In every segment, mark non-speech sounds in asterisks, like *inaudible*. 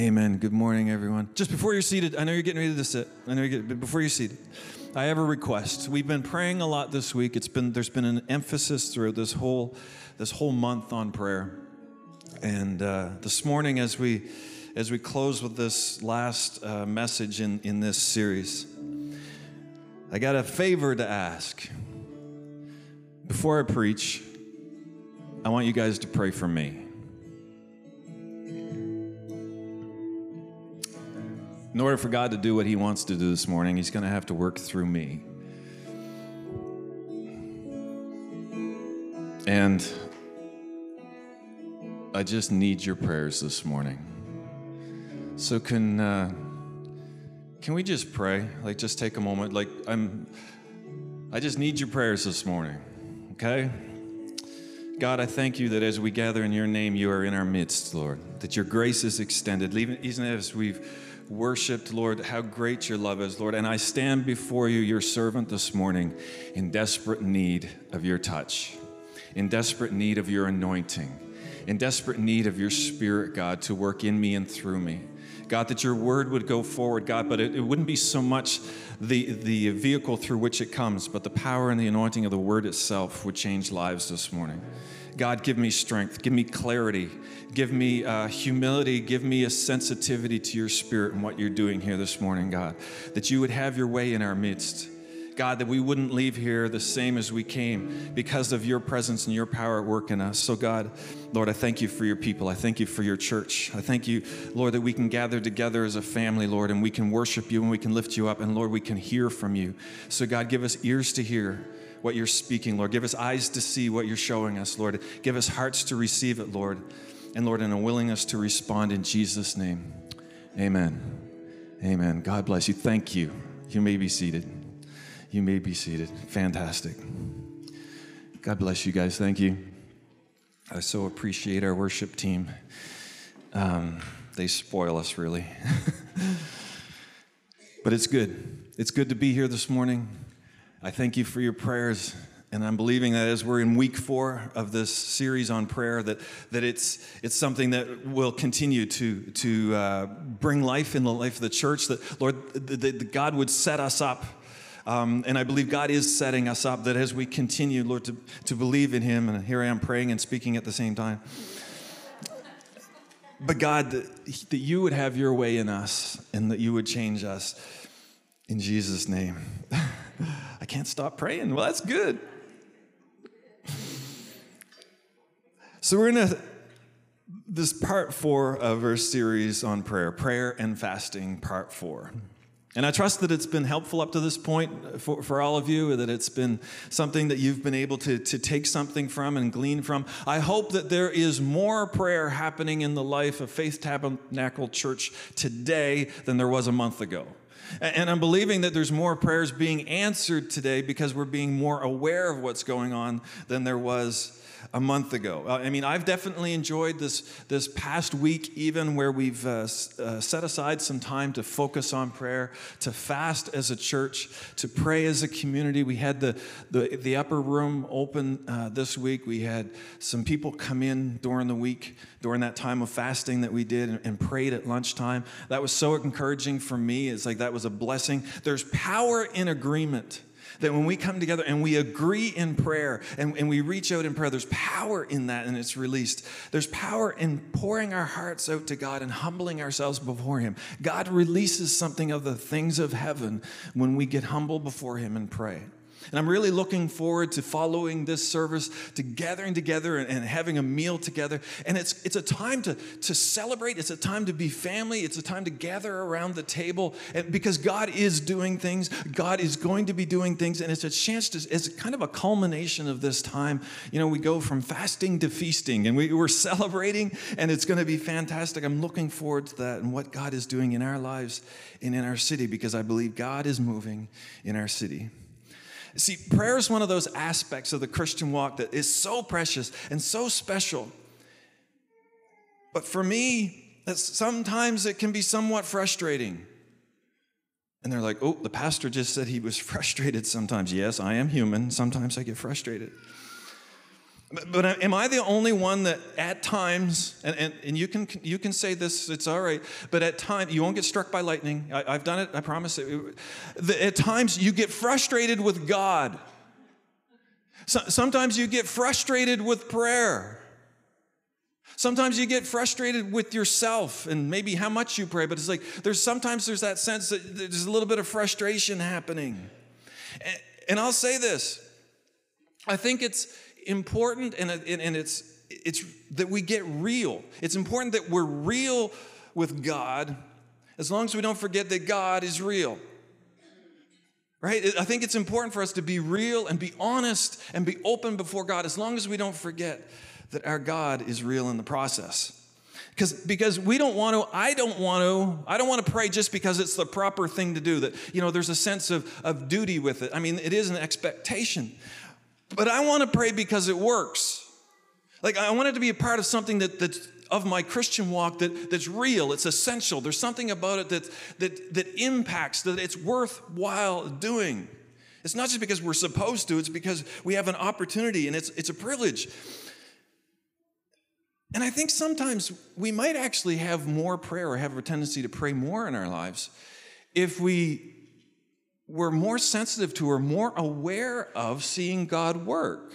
Amen. Good morning, everyone. Just before you're seated, I know you're getting ready to sit. I know you're getting, but before you're seated, I have a request. We've been praying a lot this week. It's been there's been an emphasis through this whole this whole month on prayer, and uh, this morning as we as we close with this last uh, message in in this series, I got a favor to ask. Before I preach, I want you guys to pray for me. In order for God to do what He wants to do this morning, He's going to have to work through me. And I just need your prayers this morning. So can uh, can we just pray? Like just take a moment. Like I'm I just need your prayers this morning. Okay? God, I thank you that as we gather in your name, you are in our midst, Lord. That your grace is extended, even, even as we've worshiped, Lord, how great your love is, Lord. And I stand before you, your servant, this morning in desperate need of your touch, in desperate need of your anointing, in desperate need of your spirit, God, to work in me and through me. God, that your word would go forward, God, but it, it, wouldn't be so much the, the vehicle through which it comes, but the power and the anointing of the word itself would change lives this morning. God, give me strength, give me clarity, give me uh, humility, give me a sensitivity to your spirit and what you're doing here this morning, God. That you would have your way in our midst. God, that we wouldn't leave here the same as we came because of your presence and your power at work in us. So, God, Lord, I thank you for your people. I thank you for your church. I thank you, Lord, that we can gather together as a family, Lord, and we can worship you and we can lift you up. And, Lord, we can hear from you. So, God, give us ears to hear what you're speaking, Lord. Give us eyes to see what you're showing us, Lord. Give us hearts to receive it, Lord. And Lord, and a willingness to respond in Jesus' name. Amen. Amen. God bless you. Thank you. You may be seated. You may be seated. Fantastic. God bless you guys. Thank you. I so appreciate our worship team. Um, they spoil us, really. *laughs* but it's good. It's good to be here this morning. I thank you for your prayers. And I'm believing that as we're in week four of this series on prayer, that, that it's, it's something that will continue to, to uh, bring life in the life of the church, that, Lord, that, God would set us up. Um, and I believe God is setting us up, that as we continue, Lord, to, to believe in Him, and here I am praying and speaking at the same time. But God, that, that you would have your way in us and that you would change us in Jesus' name. *laughs* I can't stop praying. Well, that's good. So we're in a, this part four of our series on prayer, prayer and fasting, part four. And I trust that it's been helpful up to this point for, for all of you, that it's been something that you've been able to, to take something from and glean from. I hope that there is more prayer happening in the life of Faith Tabernacle Church today than there was a month ago. And I'm believing that there's more prayers being answered today because we're being more aware of what's going on than there was a month ago. Uh, I mean, I've definitely enjoyed this, this past week, even where we've uh, uh, set aside some time to focus on prayer, to fast as a church, to pray as a community. We had the, the, the upper room open uh, this week. We had some people come in during the week, during that time of fasting that we did, and, and prayed at lunchtime. That was so encouraging for me. It's like that was a blessing. There's power in agreement that when we come together and we agree in prayer and, and we reach out in prayer, there's power in that and it's released. There's power in pouring our hearts out to God and humbling ourselves before Him. God releases something of the things of heaven when we get humble before Him and pray. And I'm really looking forward to following this service, to gathering together and, and, having a meal together. And it's, it's a time to, to celebrate, it's a time to be family, it's a time to gather around the table and, because God is doing things, God is going to be doing things, and it's a chance to, it's kind of a culmination of this time. You know, we go from fasting to feasting, and we, we're celebrating, and it's going to be fantastic. I'm looking forward to that and what God is doing in our lives and in our city because I believe God is moving in our city. See, prayer is one of those aspects of the Christian walk that is so precious and so special. But for me, sometimes it can be somewhat frustrating. And they're like, oh, the pastor just said he was *laughs* frustrated sometimes. Yes, I am human. Sometimes I get frustrated. But, but am I the only one that at times, and, and, and you, can, you can say this, it's all right, but at times, you won't get struck by lightning. I, have done it, I promise. It. At times, you get frustrated with God. So, sometimes you get frustrated with prayer. Sometimes you get frustrated with yourself and maybe how much you pray, but it's like there's sometimes there's that sense that there's a little bit of frustration happening. And, and I'll say this I think it's important and, and it's, it's that we get real. It's important that we're real with God as long as we don't forget that God is real. Right? I think it's important for us to be real and be honest and be open before God as long as we don't forget that our God is real in the process. Because, because we don't want to, I don't want to, I don't want to pray just because it's the proper thing to do. That, you know, there's a sense of, of duty with it. I mean, it is an expectation. But I want to pray because it works. Like, I want it to be a part of something that, that's of my Christian walk that, that's real, it's essential. There's something about it that, that, that impacts, that it's worthwhile doing. It's not just because we're supposed to, it's because we have an opportunity and it's, it's a privilege. And I think sometimes we might actually have more prayer or have a tendency to pray more in our lives if we we're more sensitive to or more aware of seeing God work.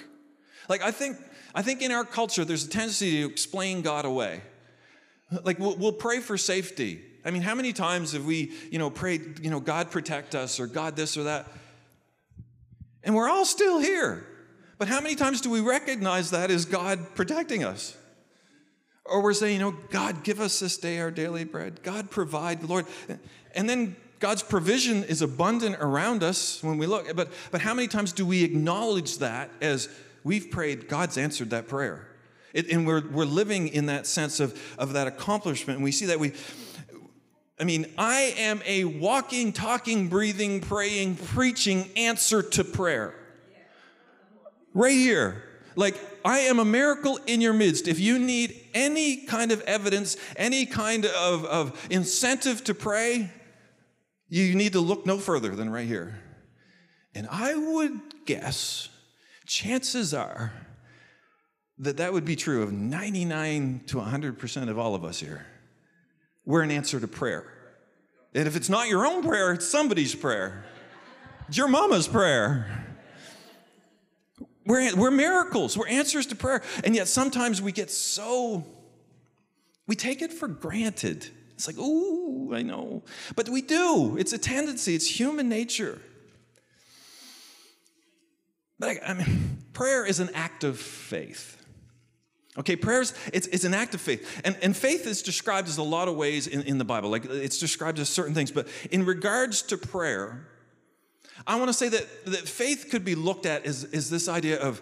Like I think I think in our culture there's a tendency to explain God away. Like we'll, we'll pray for safety. I mean, how many times have we, you know, prayed, you know, God protect us or God this or that? And we're all still here. But how many times do we recognize that as God protecting us? Or we're saying, you know, God, give us this day our daily bread. God, provide, Lord. And then God's provision is abundant around us when we look. But, but how many times do we acknowledge that as we've prayed, God's answered that prayer? It, and we're, we're living in that sense of, of that accomplishment. And we see that we, I mean, I am a walking, talking, breathing, praying, preaching answer to prayer. Right here. Like, I am a miracle in your midst. If you need any kind of evidence, any kind of, of incentive to pray, you need to look no further than right here. And I would guess, chances are, that that would be true of 99 to 100% of all of us here. We're an answer to prayer. And if it's not your own prayer, it's somebody's prayer. It's your mama's prayer. We're, we're miracles, we're answers to prayer. And yet sometimes we get so, we take it for granted. It's like, ooh, I know. But we do. It's a tendency, it's human nature. But I, I mean, prayer is an act of faith. Okay, prayers, it's, it's an act of faith. And, and faith is described as a lot of ways in, in the Bible. Like it's described as certain things. But in regards to prayer, I want to say that, that faith could be looked at as, as this idea of,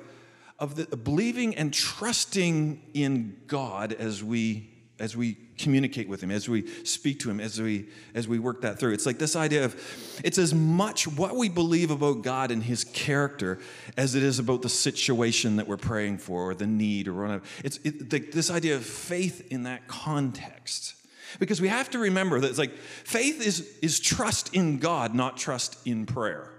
of the, believing and trusting in God as we as we communicate with him as we speak to him as we as we work that through. It's like this idea of it's as much what we believe about god and his character as it is about the situation that we're praying for or the need or whatever. It's it, the, this idea of faith in that context. Because we have to remember that it's like faith is is trust in god not trust in prayer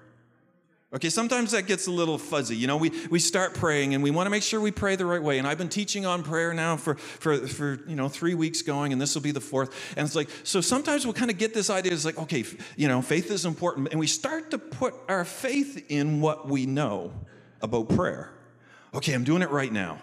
Okay, sometimes that gets a little fuzzy. You know, we, we start praying and we want to make sure we pray the right way. And I've been teaching on prayer now for, for, for you know, three weeks going, and this will be the fourth. And it's like, so sometimes we'll kind of get this idea, it's like, okay, you know, faith is important. And we start to put our faith in what we know about prayer. Okay, I'm doing it right now.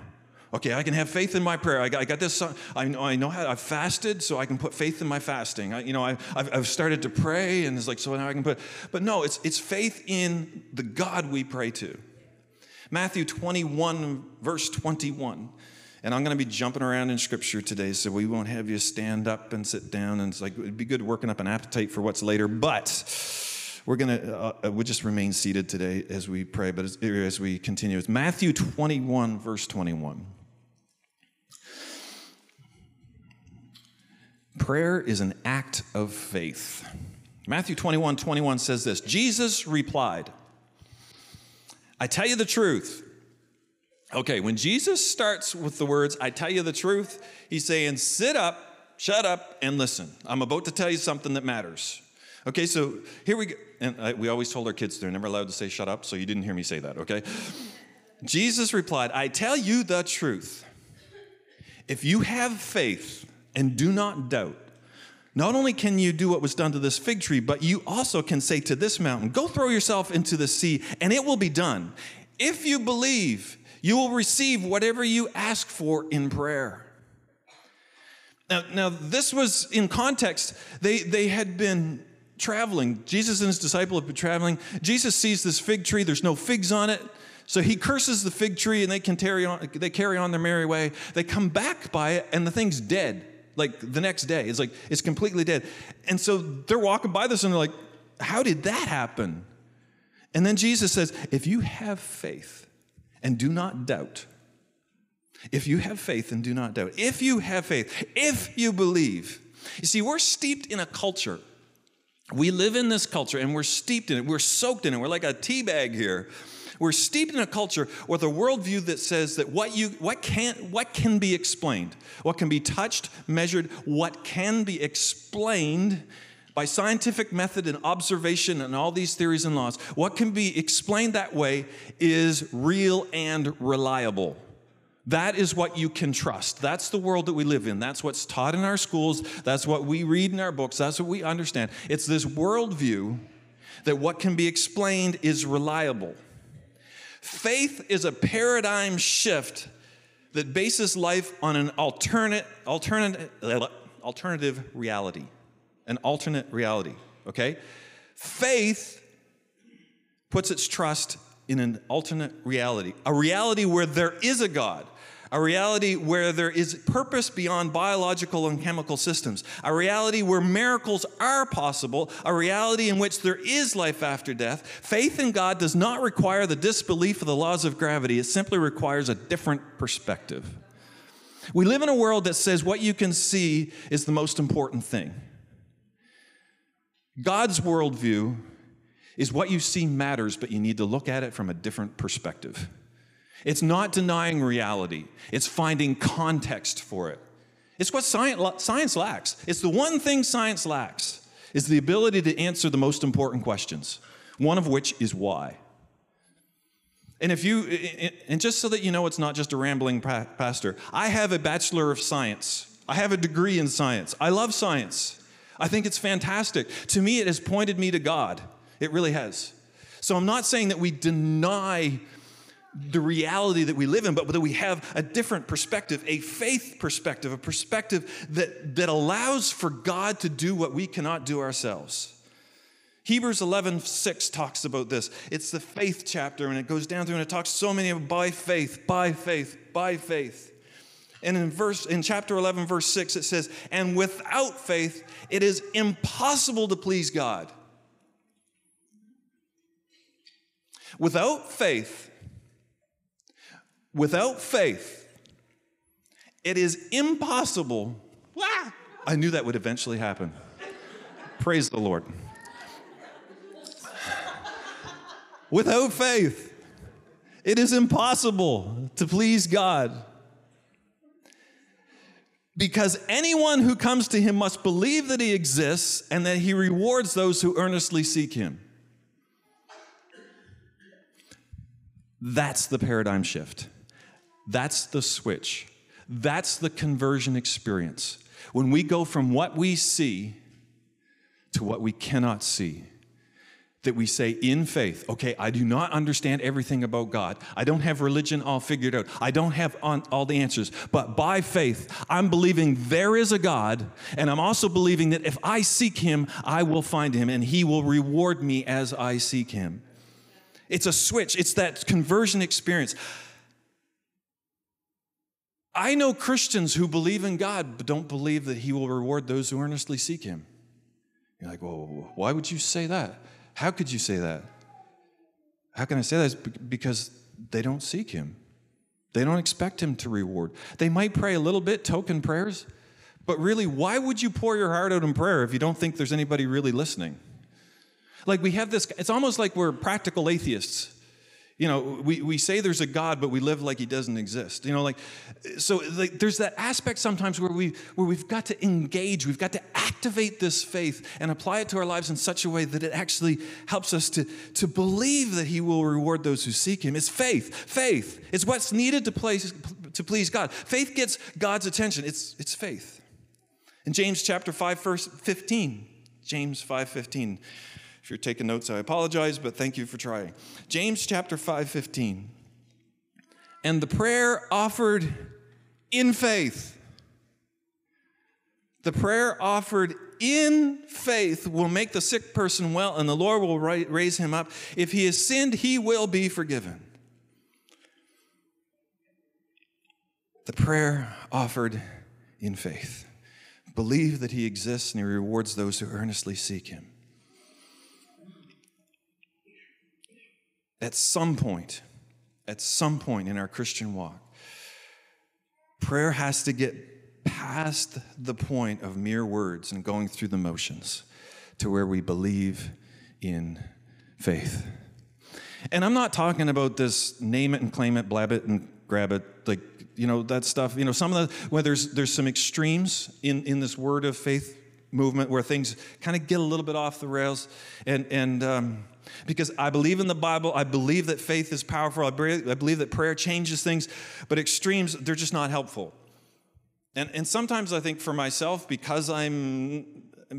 Okay, I can have faith in my prayer. I got, I got this. I know, I know how I've fasted, so I can put faith in my fasting. I, you know, I, I've, I've started to pray, and it's like, so now I can put. But no, it's, it's faith in the God we pray to. Matthew 21, verse 21. And I'm going to be jumping around in scripture today, so we won't have you stand up and sit down. And it's like, it'd be good working up an appetite for what's later. But we're going to, uh, uh, we'll just remain seated today as we pray, but as, as we continue. It's Matthew 21, verse 21. Prayer is an act of faith. Matthew 21 21 says this Jesus replied, I tell you the truth. Okay, when Jesus starts with the words, I tell you the truth, he's saying, sit up, shut up, and listen. I'm about to tell you something that matters. Okay, so here we go. And I, we always told our kids they're never allowed to say shut up, so you didn't hear me say that, okay? Jesus replied, I tell you the truth. If you have faith and do not doubt, not only can you do what was done to this fig tree, but you also can say to this mountain, Go throw yourself into the sea, and it will be done. If you believe, you will receive whatever you ask for in prayer. Now, now this was in context. They, they had been traveling. Jesus and his disciple have been traveling. Jesus sees this fig tree, there's no figs on it. So he curses the fig tree and they can carry on, they carry on their merry way. They come back by it and the thing's dead. Like the next day. It's like it's completely dead. And so they're walking by this and they're like, how did that happen? And then Jesus says, if you have faith and do not doubt, if you have faith and do not doubt, if you have faith, if you believe. You see, we're steeped in a culture. We live in this culture and we're steeped in it. We're soaked in it. We're like a tea bag here. We're steeped in a culture with a worldview that says that what you what can what can be explained, what can be touched, measured, what can be explained by scientific method and observation and all these theories and laws, what can be explained that way is real and reliable. That is what you can trust. That's the world that we live in. That's what's taught in our schools. That's what we read in our books. That's what we understand. It's this worldview that what can be explained is reliable. Faith is a paradigm shift that bases life on an alternate, alternate, alternative reality. An alternate reality, okay? Faith puts its trust in an alternate reality, a reality where there is a God, a reality where there is purpose beyond biological and chemical systems, a reality where miracles are possible, a reality in which there is life after death. Faith in God does not require the disbelief of the laws of gravity, it simply requires a different perspective. We live in a world that says what you can see is the most important thing. God's worldview is what you see matters, but you need to look at it from a different perspective. It's not denying reality, it's finding context for it. It's what science, lacks. It's the one thing science lacks is the ability to answer the most important questions, one of which is why. And if you, and just so that you know it's not just a rambling pastor, I have a Bachelor of Science. I have a degree in science. I love science. I think it's fantastic. To me, it has pointed me to God. It really has. So I'm not saying that we deny the reality that we live in, but that we have a different perspective, a faith perspective, a perspective that, that allows for God to do what we cannot do ourselves. Hebrews 11, 6 talks about this. It's the faith chapter, and it goes down through and it talks so many of by faith, by faith, by faith. And in verse in chapter 11, verse 6, it says, And without faith, it is impossible to please God. Without faith, Without faith, it is impossible. I knew that would eventually happen. Praise the Lord. Without faith, it is impossible to please God. Because anyone who comes to him must believe that he exists and that he rewards those who earnestly seek him. That's the paradigm shift. That's the switch. That's the conversion experience. When we go from what we see to what we cannot see, that we say in faith, okay, I do not understand everything about God. I don't have religion all figured out. I don't have all the answers. But by faith, I'm believing there is a God, and I'm also believing that if I seek Him, I will find Him, and He will reward me as I seek Him. It's a switch, it's that conversion experience. I know Christians who believe in God but don't believe that He will reward those who earnestly seek Him. You're like, well, why would you say that? How could you say that? How can I say that? Because they don't seek Him. They don't expect Him to reward. They might pray a little bit, token prayers, but really, why would you pour your heart out in prayer if you don't think there's anybody really listening? Like we have this, it's almost like we're practical atheists. You know, we, we say there's a God, but we live like he doesn't exist. You know, like, so like, there's that aspect sometimes where, we, where we've got to engage, we've got to activate this faith and apply it to our lives in such a way that it actually helps us to, to believe that he will reward those who seek him. It's faith. Faith. It's what's needed to, place, to please God. Faith gets God's attention. It's, it's faith. In James chapter 5, verse 15, James 5, 15. If you're taking notes, I apologize, but thank you for trying. James chapter 5, 15. And the prayer offered in faith. The prayer offered in faith will make the sick person well, and the Lord will raise him up. If he has sinned, he will be forgiven. The prayer offered in faith. Believe that he exists and he rewards those who earnestly seek him. At some point, at some point in our Christian walk, prayer has to get past the point of mere words and going through the motions to where we believe in faith. And I'm not talking about this name it and claim it, blab it and grab it, like, you know, that stuff. You know, some of the, where there's, there's some extremes in, in this word of faith movement where things kind of get a little bit off the rails. And, and, um, because I believe in the Bible. I believe that faith is powerful. I believe that prayer changes things, but extremes, they're just not helpful. And, and sometimes I think for myself, because I'm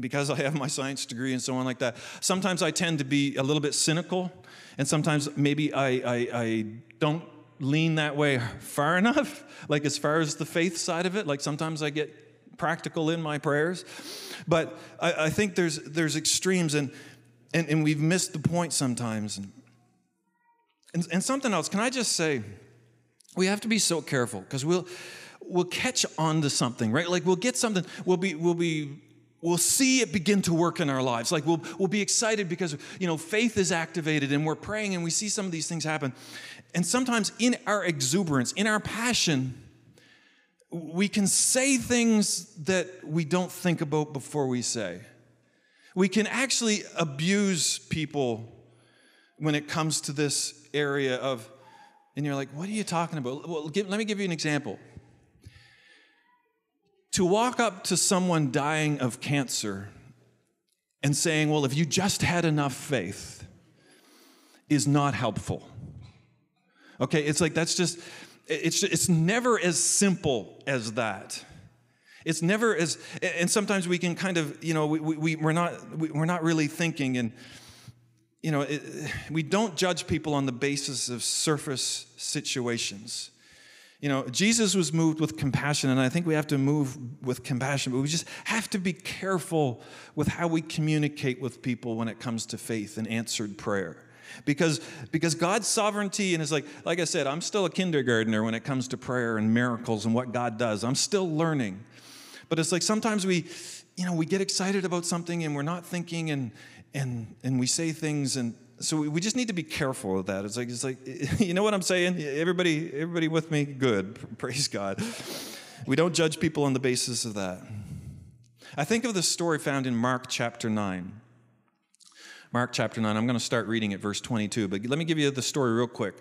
because I have my science degree and so on like that, sometimes I tend to be a little bit cynical, and sometimes maybe I, I, I don't lean that way far *laughs* enough, like as far as the faith side of it. Like sometimes I get practical in my prayers, but I, I think there's there's extremes, and and, and we've missed the point sometimes. And, and, and something else, can I just say, we have to be so careful because we'll, we'll catch on to something, right? Like we'll get something, we'll be, we'll be, we'll see it begin to work in our lives. Like we'll, we'll be excited because, you know, faith is activated and we're praying and we see some of these things happen. And sometimes in our exuberance, in our passion, we can say things that we don't think about before we say. We can actually abuse people when it comes to this area of, and you're like, what are you talking about? Well, give, let me give you an example. To walk up to someone dying of cancer and saying, well, if you just had enough faith, is not helpful. Okay, it's like that's just, it's, it's never as simple as that. It's never as, and sometimes we can kind of, you know, we, we, we're, not, we, are not really thinking, and, you know, it, we don't judge people on the basis of surface situations. You know, Jesus was moved with compassion, and I think we have to move with compassion, but we just have to be careful with how we communicate with people when it comes to faith and answered prayer. Because because God's sovereignty and it's like like I said I'm still a kindergartner when it comes to prayer and miracles and what God does. I'm still learning but it's like sometimes we, you know, we get excited about something and we're not thinking and and and we say things and so we just need to be careful of that. It's like it's like *laughs* you know what I'm saying? Everybody everybody with me? Good. *laughs* Praise God. We don't judge people on the basis of that. I think of the story found in Mark chapter 9. Mark chapter 9. I'm going to start reading at verse 22, but let me give you the story real quick.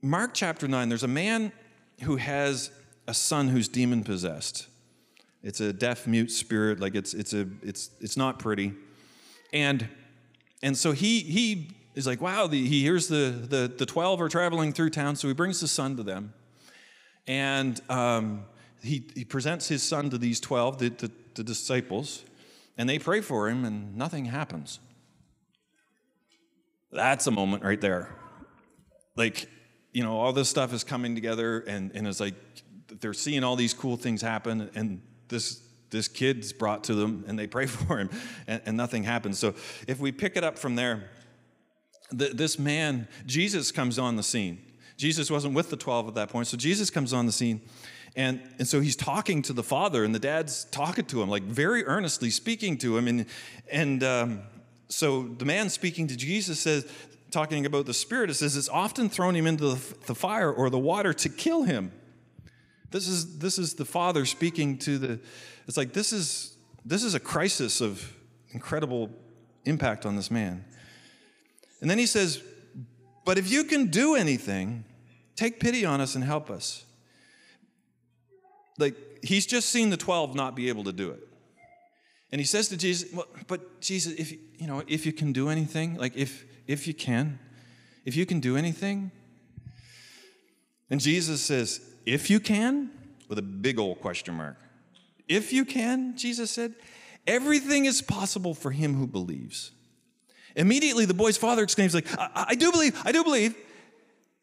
Mark chapter 9, there's a man who has a son who's demon possessed. It's a deaf mute spirit. Like it's it's a it's it's not pretty. And and so he he is like, wow, the, he hears the, the the 12 are traveling through town, so he brings his son to them. And um, he, he presents his son to these 12, the, the, the disciples, and they pray for him, and nothing happens. That's a moment right there. Like, you know, all this stuff is coming together, and, and it's like they're seeing all these cool things happen, and this this kid's brought to them and they pray *laughs* for him and, and nothing happens. So if we pick it up from there the, this man jesus comes on the scene. Jesus wasn't with the 12 at that point. So jesus comes on the scene and, and so he's talking to the father and the dad's talking to him like very earnestly speaking to him. And, and um, so the man speaking to jesus says talking about the spirit it says it's often thrown him into the, the fire or the water to kill him this is, this is the father speaking to the, it's like this is, this is a crisis of incredible impact on this man. And then he says, But if you can do anything, take pity on us and help us. Like, he's just seen the 12 not be able to do it. And he says to Jesus, well, but Jesus, if you know, if you can do anything, like if if you can, if you can do anything. And Jesus says, if you can, with a big old question mark. If you can, Jesus said, everything is possible for him who believes. Immediately the boy's father exclaims, like, I, I do believe, I do believe.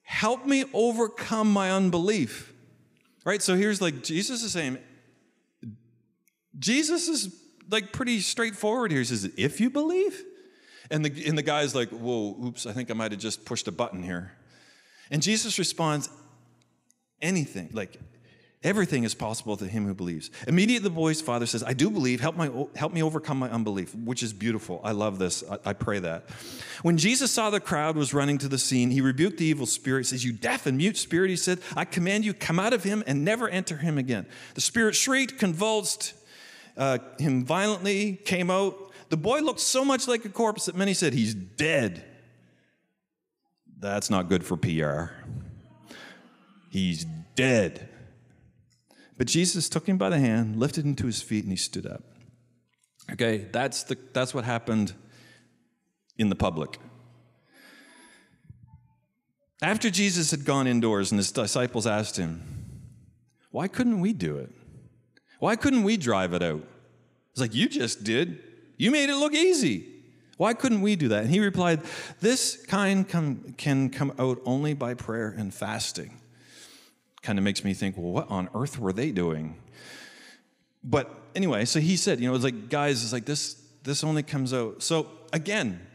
Help me overcome my unbelief. Right? So here's like Jesus is saying, Jesus is like pretty straightforward here. He says, if you believe. And the, and the guy's like, whoa, oops, I think I might have just pushed a button here. And Jesus responds, anything, like everything is possible to him who believes. Immediately the boy's father says, I do believe, help, my, help me overcome my unbelief, which is beautiful. I love this. I, I pray that. When Jesus saw the crowd was running to the scene, he rebuked the evil spirit, says, You deaf and mute spirit, he said, I command you, come out of him and never enter him again. The spirit shrieked, convulsed, uh, him violently, came out. The boy looked so much like a corpse that many said, He's dead. That's not good for PR. He's dead. But Jesus took him by the hand, lifted him to his feet, and he stood up. Okay, that's, the, that's what happened in the public. After Jesus had gone indoors and his disciples asked him, Why couldn't we do it? Why couldn't we drive it out? It's like, You just did. You made it look easy. Why couldn't we do that? And he replied, This kind can come out only by prayer and fasting. Kind of makes me think, well, what on earth were they doing? But anyway, so he said, you know, it's like, guys, it's like this, this only comes out. So again,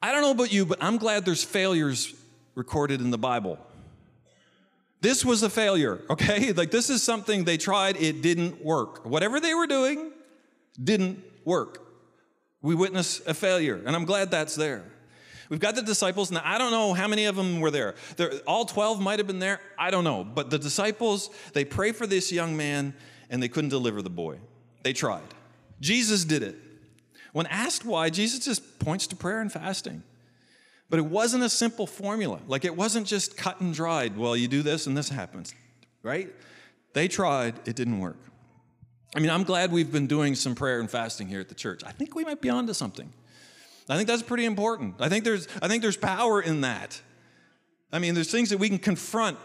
I don't know about you, but I'm glad there's failures recorded in the Bible. This was a failure, okay? *laughs* Like, this is something they tried, it didn't work. Whatever they were doing didn't work. We witness a failure, and I'm glad that's there. We've got the disciples. Now, I don't know how many of them were there. there all 12 might have been there. I don't know. But the disciples, they pray for this young man, and they couldn't deliver the boy. They tried. Jesus did it. When asked why, Jesus just points to prayer and fasting. But it wasn't a simple formula. Like it wasn't just cut and dried. Well, you do this and this happens, right? They tried, it didn't work. I mean, I'm glad we've been doing some prayer and fasting here at the church. I think we might be onto something. I think that's pretty important. I think there's, I think there's power in that. I mean, there's things that we can confront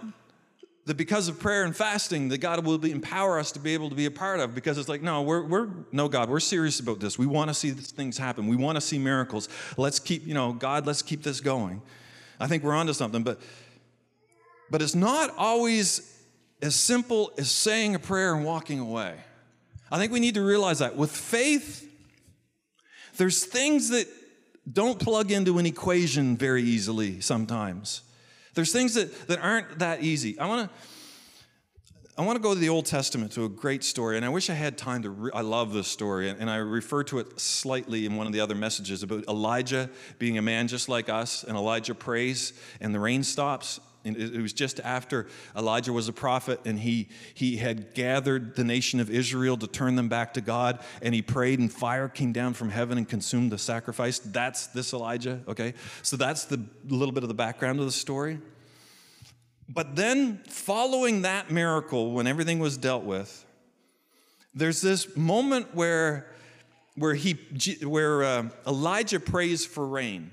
that because of prayer and fasting, that God will be, empower us to be able to be a part of. Because it's like, no, we're, we're no God, we're serious about this. We want to see these things happen. We want to see miracles. Let's keep, you know, God, let's keep this going. I think we're onto something, but but it's not always as simple as saying a prayer and walking away. I think we need to realize that with faith, there's things that don't plug into an equation very easily sometimes. There's things that, that aren't that easy. I want to I want to go to the Old Testament to a great story, and I wish I had time to. Re- I love this story, and I refer to it slightly in one of the other messages about Elijah being a man just like us, and Elijah prays, and the rain stops, it was just after Elijah was a prophet and he, he had gathered the nation of Israel to turn them back to God. And he prayed, and fire came down from heaven and consumed the sacrifice. That's this Elijah, okay? So that's the little bit of the background of the story. But then, following that miracle, when everything was dealt with, there's this moment where, where, he, where uh, Elijah prays for rain.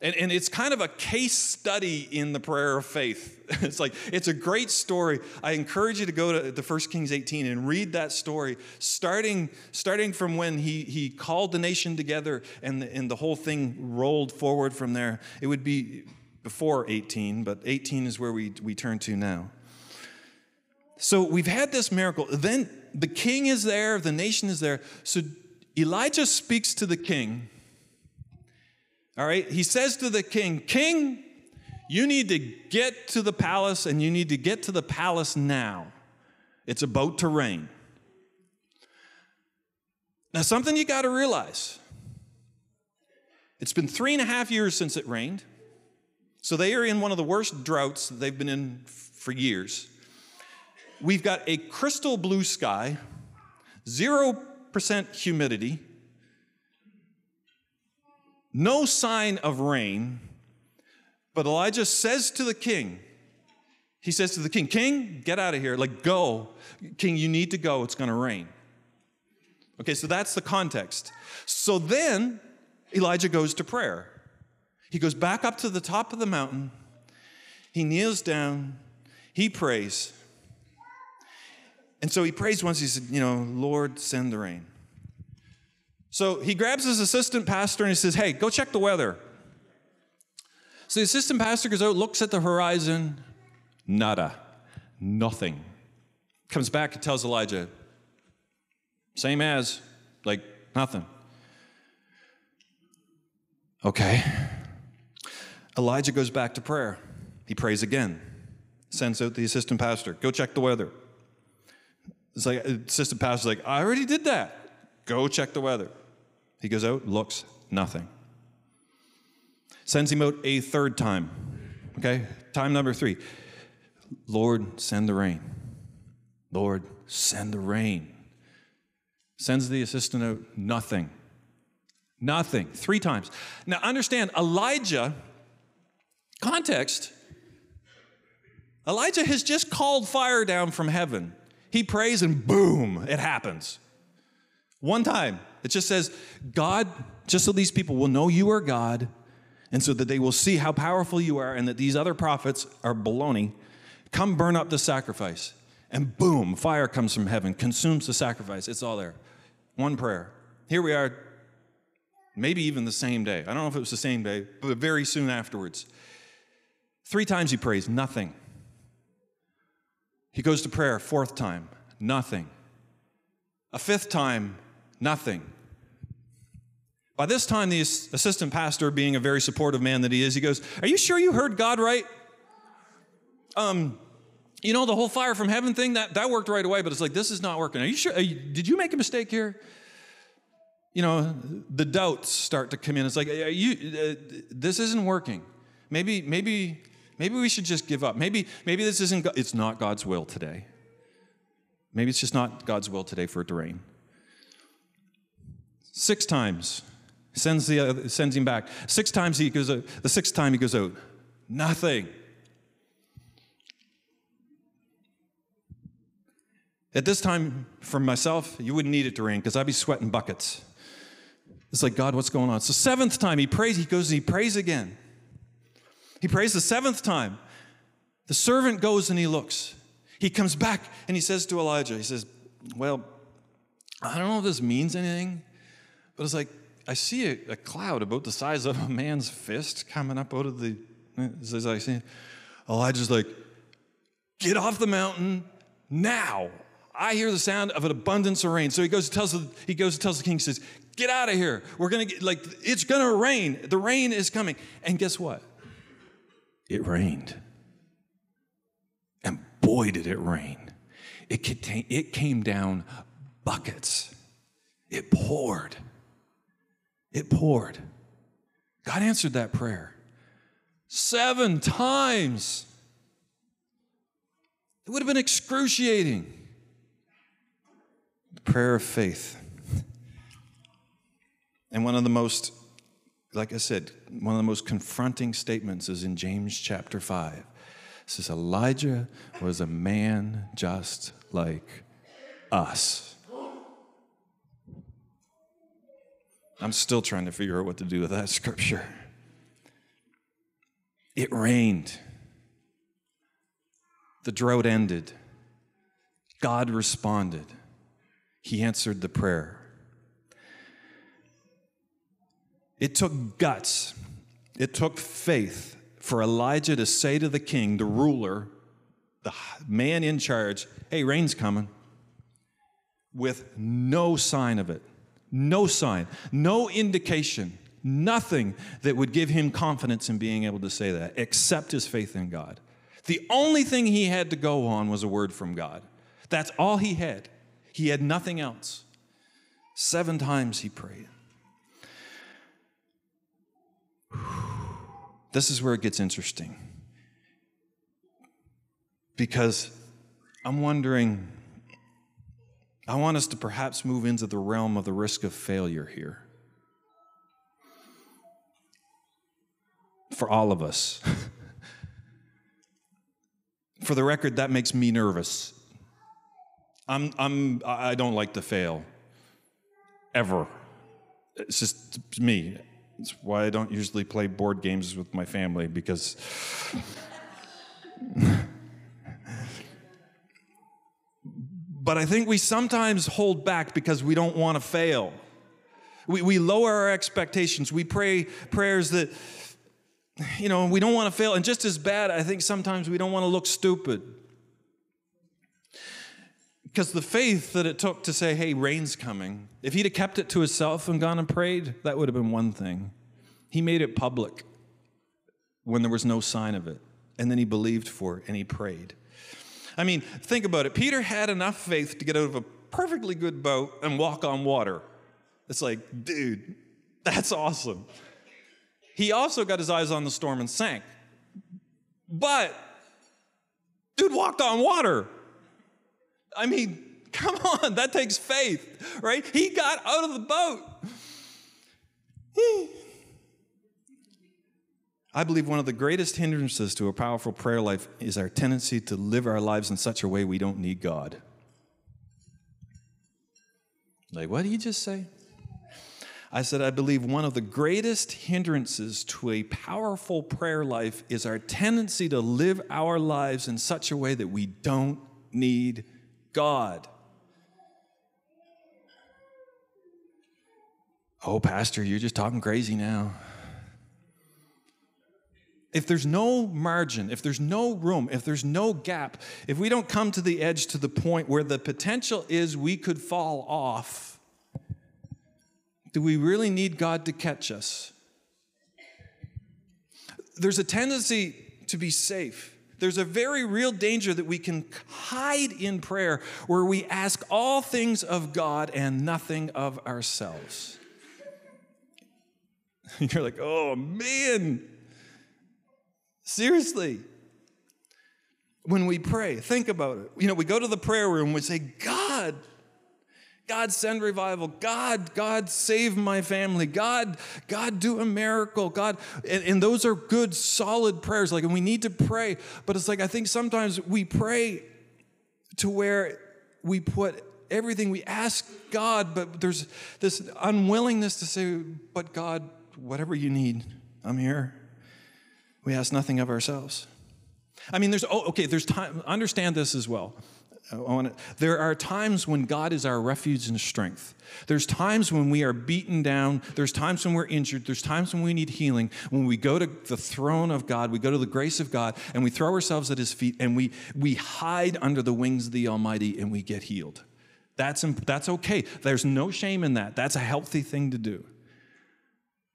And, and it's kind of a case study in the prayer of faith. *laughs* It's like, it's a great story. I encourage you to go to the 1 Kings 18 and read that story, starting, starting from when he, he called the nation together and the, and the whole thing rolled forward from there. It would be before 18, but 18 is where we, we turn to now. So we've had this miracle. Then the king is there, the nation is there. So Elijah speaks to the king all right, he says to the king, King, you need to get to the palace and you need to get to the palace now. It's about to rain. Now, something you got to realize it's been three and a half years since it rained. So they are in one of the worst droughts they've been in for years. We've got a crystal blue sky, 0% humidity, no sign of rain. But Elijah says to the king, he says to the king, King, get out of here. Like, go. King, you need to go. It's going to rain. Okay, so that's the context. So then Elijah goes to prayer. He goes back up to the top of the mountain. He kneels down. He prays. And so he prays once. He said, You know, Lord, send the rain. So he grabs his assistant pastor and he says, Hey, go check the weather. So the assistant pastor goes out, looks at the horizon, nada, nothing. Comes back and tells Elijah, same as, like nothing. Okay. Elijah goes back to prayer. He prays again, sends out the assistant pastor, go check the weather. It's like, assistant pastor's like, I already did that. Go check the weather. He goes out, looks, nothing. Sends him out a third time. Okay, time number three. Lord, send the rain. Lord, send the rain. Sends the assistant out, nothing. Nothing. Three times. Now understand, Elijah, context, Elijah has just called fire down from heaven. He prays and boom, it happens. One time. It just says, God, just so these people will know you are God, and so that they will see how powerful you are and that these other prophets are baloney, come burn up the sacrifice. And boom, fire comes from heaven, consumes the sacrifice. It's all there. One prayer. Here we are, maybe even the same day. I don't know if it was the same day, but very soon afterwards. Three times he prays, nothing. He goes to prayer, fourth time, nothing. A fifth time, nothing. By this time, the assistant pastor, being a very supportive man that he is, he goes, Are you sure you heard God right? Um, you know, the whole fire from heaven thing, that, that worked right away, but it's like, this is not working. Are you sure? You, did you make a mistake here? You know, the doubts start to come in. It's like, you, uh, this isn't working. Maybe, maybe, maybe we should just give up. Maybe, maybe this isn't, it's not God's will today. Maybe it's just not God's will today for it to rain. Six times, sends, the, uh, sends him back. Six times he goes out. The sixth time he goes out. Nothing. At this time, for myself, you wouldn't need it to rain because I'd be sweating buckets. It's like, God, what's going on? So, seventh time, he prays, he goes and he prays again. He prays the seventh time. The servant goes and he looks. He comes back and he says to Elijah, he says, Well, I don't know if this means anything, but it's like, I see a, a cloud about the size of a man's fist coming up out of the. As oh, I see, Elijah's like, Get off the mountain now. I hear the sound of an abundance of rain. So he goes tells the, he goes and tells the king, he says, Get out of here. We're gonna get like it's gonna rain. The rain is coming. And guess what? It rained. And boy did it rain. It, contain, it came down buckets. It poured. It poured. God answered that prayer seven times. It would have been excruciating The prayer of faith. And one of the most, like I said, one of the most confronting statements is in James chapter 5. It says, Elijah was a man just like us. I'm still trying to figure out what to do with that *laughs* scripture. It rained. The drought ended. God responded. He answered the prayer. It took guts, it took faith for Elijah to say to the king, the ruler, the man in charge, hey, rain's coming, with no sign of it. No sign, no indication, nothing that would give him confidence in being able to say that except his faith in God. The only thing he had to go on was a word from God. That's all he had. He had nothing else. Seven times he prayed. *sighs* This is where it gets interesting. Because I'm wondering, I want us to perhaps move into the realm of the risk of failure here. for all of us. *laughs* for the record, that makes me nervous. I'm, I'm, I don't like to fail, ever. It's just me. It's why I don't usually play board games with my family because. *laughs* but I think we sometimes hold back because we don't want to fail. We, we lower our expectations. We pray prayers that, you know, we don't want to fail. And just as bad, I think sometimes we don't want to look stupid. Because the faith that it took to say, hey, rain's coming, if he'd have kept it to himself and gone and prayed, that would have been one thing. He made it public when there was no sign of it. And then he believed for it and he prayed. I mean, think about it. Peter had enough faith to get out of a perfectly good boat and walk on water. It's like, dude, that's awesome. He also got his eyes on the storm and sank. But, dude walked on water. I mean, *laughs* come on, that takes faith, right? He got out of the boat. *laughs* I believe one of the greatest hindrances to a powerful prayer life is our tendency to live our lives in such a way we don't need God. Like, what did you just say? I said, I believe one of the greatest hindrances to a powerful prayer life is our tendency to live our lives in such a way that we don't need God. Oh, Pastor, you're just talking crazy now. If there's no margin, if there's no room, if there's no gap, if we don't come to the edge to the point where the potential is we could fall off, do we really need God to catch us? There's a tendency to be safe. There's a very real danger that we can hide in prayer where we ask all things of God and nothing of ourselves. *laughs* You're like, oh man, seriously. When we pray, think about it. You know, we go to the prayer room, we say, God, God send revival. God, God save my family. God, God do a miracle. God, and, and, those are good, solid prayers. Like, and we need to pray. But it's like I think sometimes we pray to where we put everything we ask God, but there's this unwillingness to say, but God, whatever you need, I'm here. We ask nothing of ourselves. I mean, there's oh, okay, there's time, understand this as well. To, there are times when God is our refuge and strength. There's times when we are beaten down. There's times when we're injured. There's times when we need healing. When we go to the throne of God, we go to the grace of God, and we throw ourselves at His feet, and we, we hide under the wings of the Almighty, and we get healed. That's, that's okay. There's no shame in that. That's a healthy thing to do.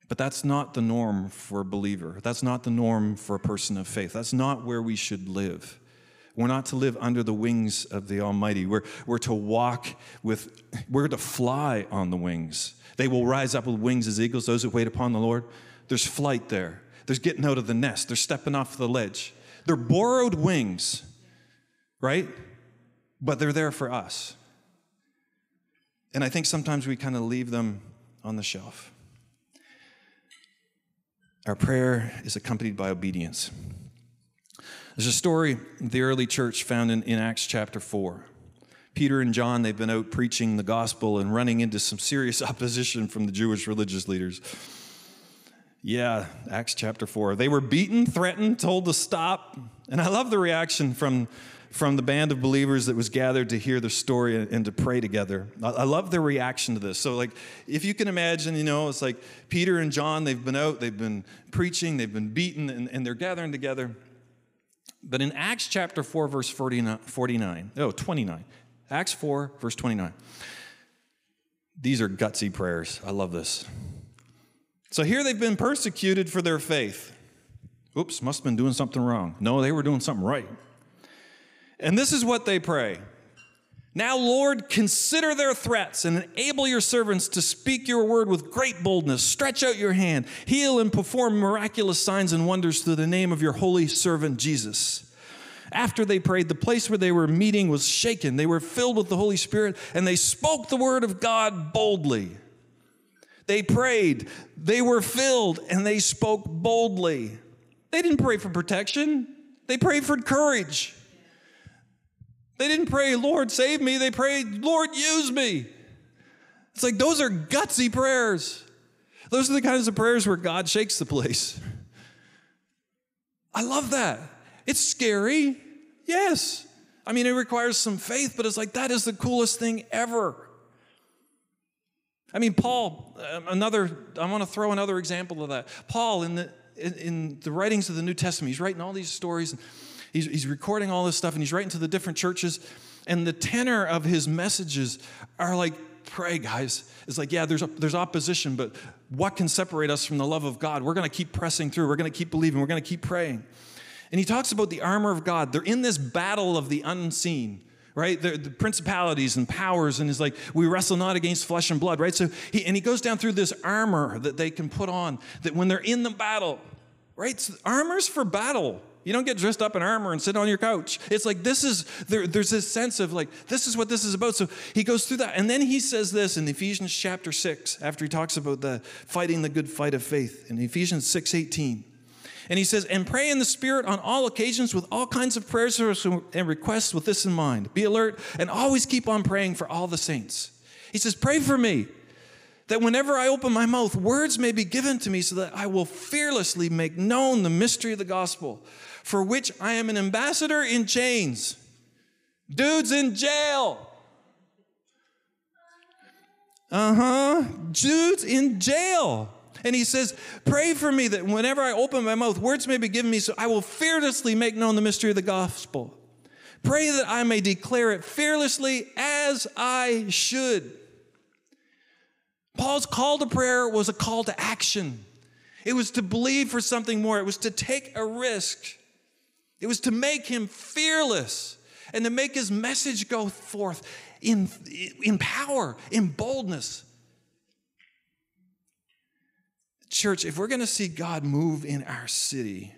But that's not the norm for a believer. That's not the norm for a person of faith. That's not where we should live. We're not to live under the wings of the Almighty. We're, we're to walk with, we're to fly on the wings. They will rise up with wings as eagles, those who wait upon the Lord. There's flight there. There's getting out of the nest. They're stepping off the ledge. They're borrowed wings, right? But they're there for us. And I think sometimes we kind of leave them on the shelf. Our prayer is accompanied by obedience. There's a story in the early church found in, in Acts chapter 4. Peter and John, they've been out preaching the gospel and running into some serious *laughs* opposition from the Jewish religious leaders. Yeah, Acts chapter 4. They were beaten, threatened, told to stop. And I love the reaction from, from the band of believers that was gathered to hear the story and to pray together. I love their reaction to this. So, like, if you can imagine, you know, it's like Peter and John, they've been out, they've been preaching, they've been beaten, and, and they're gathering together. But in Acts chapter 4, verse 49, oh, 29, Acts 4, verse 29, these are gutsy prayers. I love this. So here they've been persecuted for their faith. Oops, must have been doing something wrong. No, they were doing something right. And this is what they pray now, Lord, consider their threats and enable your servants to speak your word with great boldness. Stretch out your hand, heal and perform miraculous signs and wonders through the name of your holy servant Jesus. After they prayed, the place where they were meeting was shaken. They were filled with the Holy Spirit and they spoke the word of God boldly. They prayed, they were filled, and they spoke boldly. They didn't pray for protection, they prayed for courage. They didn't pray, Lord, save me. They prayed, Lord, use me. It's like those are gutsy prayers. Those are the kinds of prayers where God shakes the place. I love that. It's scary, yes. I mean, it requires some faith, but it's like that is the coolest thing ever. I mean, Paul, um, another, I want to throw another example of that. Paul, in the, in, in the writings of the New Testament, he's writing all these stories, and he's, he's recording all this stuff, and he's writing to the different churches, and the tenor of his messages are like, pray, guys. It's like, yeah, there's, there's opposition, but what can separate us from the love of God? We're going to keep pressing through. We're going to keep believing. We're going to keep praying. And he talks about the armor of God. They're in this battle of the unseen right? The, the, principalities and powers, and he's like, we wrestle not against flesh and blood, right? So he, and he goes down through this armor that they can put on that when they're in the battle, right? So armor's for battle. You don't get dressed up in armor and sit on your couch. It's like this is, there, there's this sense of like, this is what this is about. So he goes through that. And then he says this in Ephesians chapter 6, after he talks about the fighting the good fight of faith in Ephesians 6 18. And he says, and pray in the Spirit on all occasions with all kinds of prayers and requests with this in mind. Be alert and always keep on praying for all the saints. He says, pray for me that whenever I open my mouth, words may be given to me so that I will fearlessly make known the mystery of the gospel, for which I am an ambassador in chains. Dudes in jail. Uh huh. Dudes in jail. And he says, Pray for me that whenever I open my mouth, words may be given me, so I will fearlessly make known the mystery of the gospel. Pray that I may declare it fearlessly as I should. Paul's call to prayer was a call to action. It was to believe for something more. It was to take a risk. It was to make him fearless and to make his message go forth in, in power, in boldness. Church, if we're going to see God move in our city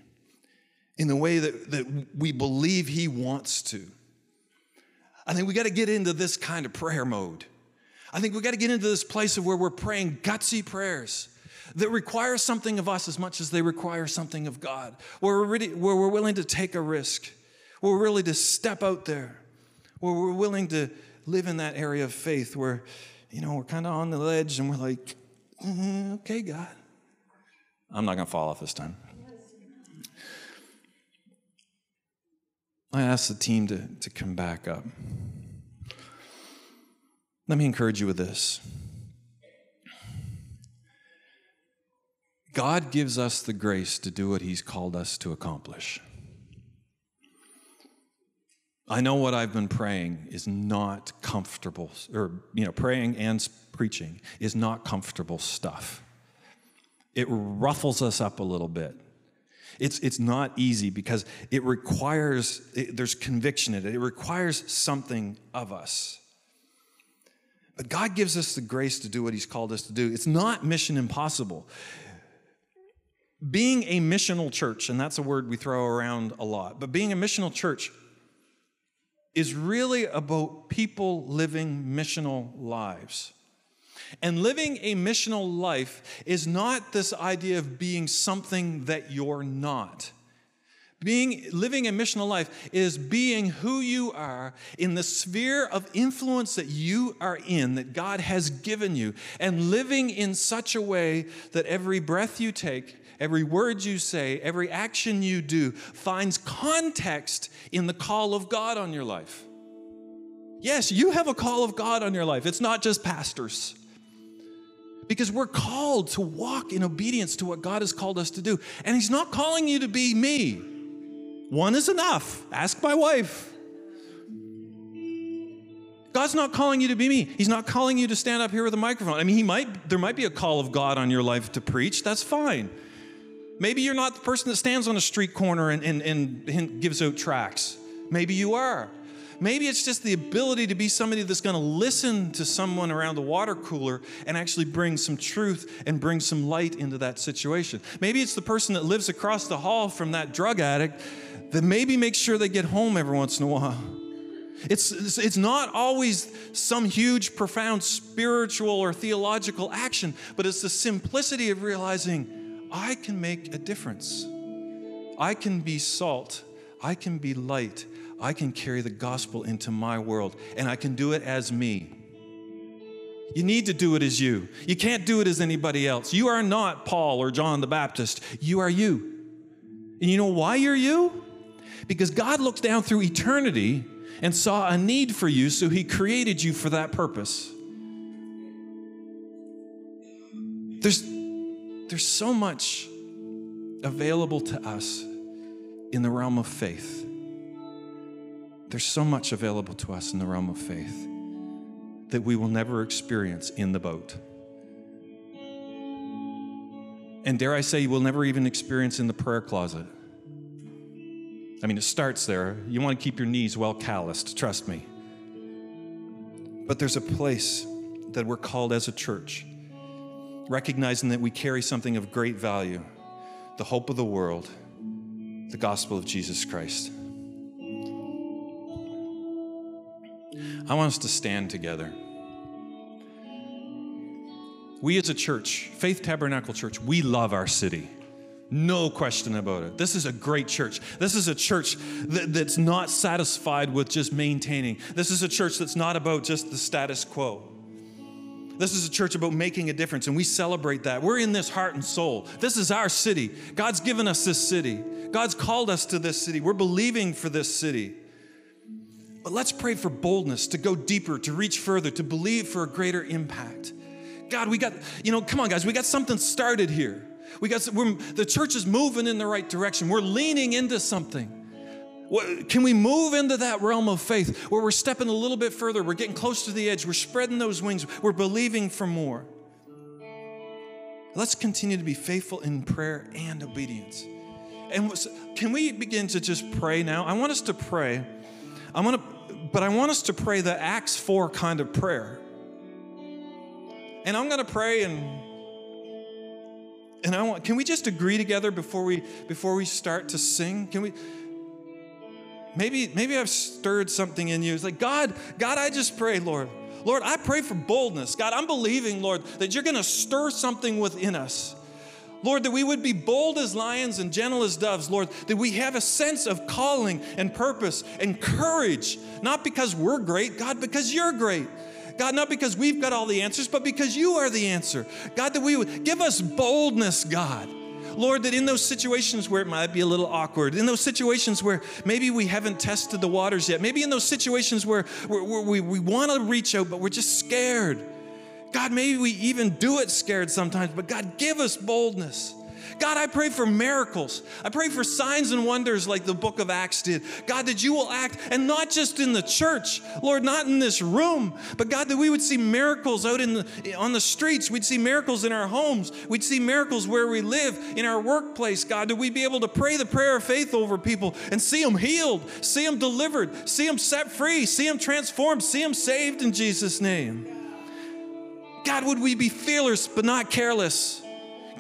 in the way that, that we believe He wants to, I think we got to get into this kind of prayer mode. I think we got to get into this place of where we're praying gutsy prayers that require something of us as much as they require something of God, where we're, really, where we're willing to take a risk, where we're willing to step out there, where we're willing to live in that area of faith where, you know, we're kind of on the ledge and we're like, mm, okay, God, I'm not going to fall off this time. I asked the team to, to come back up. Let me encourage you with this. God gives us the grace to do what He's called us to accomplish. I know what I've been praying is not comfortable, or, you know, praying and preaching is not comfortable stuff it ruffles us up a little bit. It's, it's not easy because it requires, it, there's conviction in it. It requires something of us. But God gives us the grace to do what He's called us to do. It's not mission impossible. Being a missional church, and that's a word we throw around a lot, but being a missional church is really about people living missional lives. And living a missional life is not this idea of being something that you're not. Being, living a missional life is being who you are in the sphere of influence that you are in, that God has given you, and living in such a way that every breath you take, every word you say, every action you do finds context in the call of God on your life. Yes, you have a call of God on your life. It's not just pastors because we're called to walk in obedience to what God has called us to do. And He's not calling you to be me. One is enough. Ask my wife. God's not calling you to be me. He's not calling you to stand up here with a microphone. I mean, he might there might be a call of God on your life to preach. That's fine. Maybe you're not the person that stands on a street corner and, and, and gives out tracts. Maybe you are. Maybe it's just the ability to be somebody that's going to listen to someone around the water cooler and actually bring some truth and bring some light into that situation. Maybe it's the person that lives across the hall from that drug addict that maybe makes sure they get home every once in a while. It's, it's not always some huge, profound spiritual or theological action, but it's the simplicity of realizing I can make a difference. I can be salt, I can be light, I can carry the gospel into my world, and I can do it as me. You need to do it as you. You can't do it as anybody else. You are not Paul or John the Baptist. You are you. And you know why you're you? Because God looks down through eternity and saw a need for you, so He created you for that purpose. There's, there's so much available to us in the realm of faith. There's so much available to us in the realm of faith that we will never experience in the boat. And dare I say, you will never even experience in the prayer closet. I mean, it starts there. You want to keep your knees well calloused, trust me. But there's a place that we're called as a church, recognizing that we carry something of great value the hope of the world, the gospel of Jesus Christ. I want us to stand together. We as a church, Faith Tabernacle Church, we love our city. No question about it. This is a great church. This is a church that, that's not satisfied with just maintaining. This is a church that's not about just the status quo. This is a church about making a difference, and we celebrate that. We're in this heart and soul. This is our city. God's given us this city. God's called us to this city. We're believing for this city. But let's pray for boldness to go deeper, to reach further, to believe for a greater impact. God, we got, you know, come on, guys, we got something started here. We got, the church is moving in the right direction. We're leaning into something. Can we move into that realm of faith where we're stepping a little bit further? We're getting close to the edge. We're spreading those wings. We're believing for more. Let's continue to be faithful in prayer and obedience. And can we begin to just pray now? I want us to pray. I want to but I want us to pray the Acts 4 kind of prayer. And I'm going to pray and and I want can we just agree together before we before we start to sing? Can we Maybe maybe I've stirred something in you. It's like, God, God, I just pray, Lord. Lord, I pray for boldness. God, I'm believing, Lord, that you're going to stir something within us. Lord, that we would be bold as lions and gentle as doves, Lord, that we have a sense of calling and purpose and courage, not because we're great, God, because you're great. God, not because we've got all the answers, but because you are the answer. God, that we would give us boldness, God. Lord, that in those situations where it might be a little awkward, in those situations where maybe we haven't tested the waters yet, maybe in those situations where, where, where we, we want to reach out, but we're just scared. God, maybe we even do it scared sometimes, but God, give us boldness. God, I pray for miracles. I pray for signs and wonders like the book of Acts did. God, that you will act, and not just in the church, Lord, not in this room, but God, that we would see miracles out in the, on the streets. We'd see miracles in our homes. We'd see miracles where we live, in our workplace. God, that we'd be able to pray the prayer of faith over people and see them healed, see them delivered, see them set free, see them transformed, see them saved in Jesus' name. God, would we be fearless but not careless?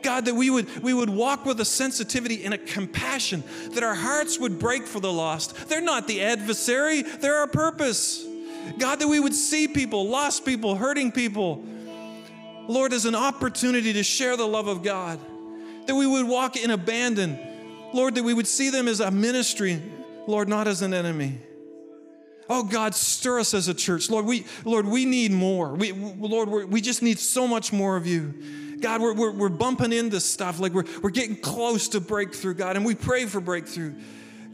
God, that we would, we would walk with a sensitivity and a compassion, that our hearts would break for the lost. They're not the adversary, they're our purpose. God, that we would see people, lost people, hurting people, Lord, as an opportunity to share the love of God. That we would walk in abandon. Lord, that we would see them as a ministry, Lord, not as an enemy. Oh God, stir us as a church. Lord, we, Lord, we need more. We, Lord, we just need so much more of you. God, we're, we're, we're bumping into stuff like we're, we're getting close to breakthrough, God, and we pray for breakthrough.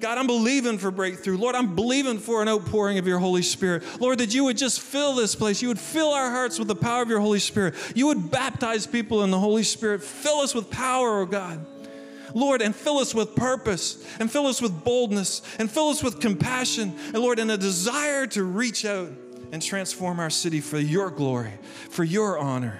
God, I'm believing for breakthrough. Lord, I'm believing for an outpouring of your Holy Spirit. Lord, that you would just fill this place. You would fill our hearts with the power of your Holy Spirit. You would baptize people in the Holy Spirit. Fill us with power, oh God. Lord, and fill us with purpose, and fill us with boldness, and fill us with compassion, and Lord, and a desire to reach out and transform our city for your glory, for your honor.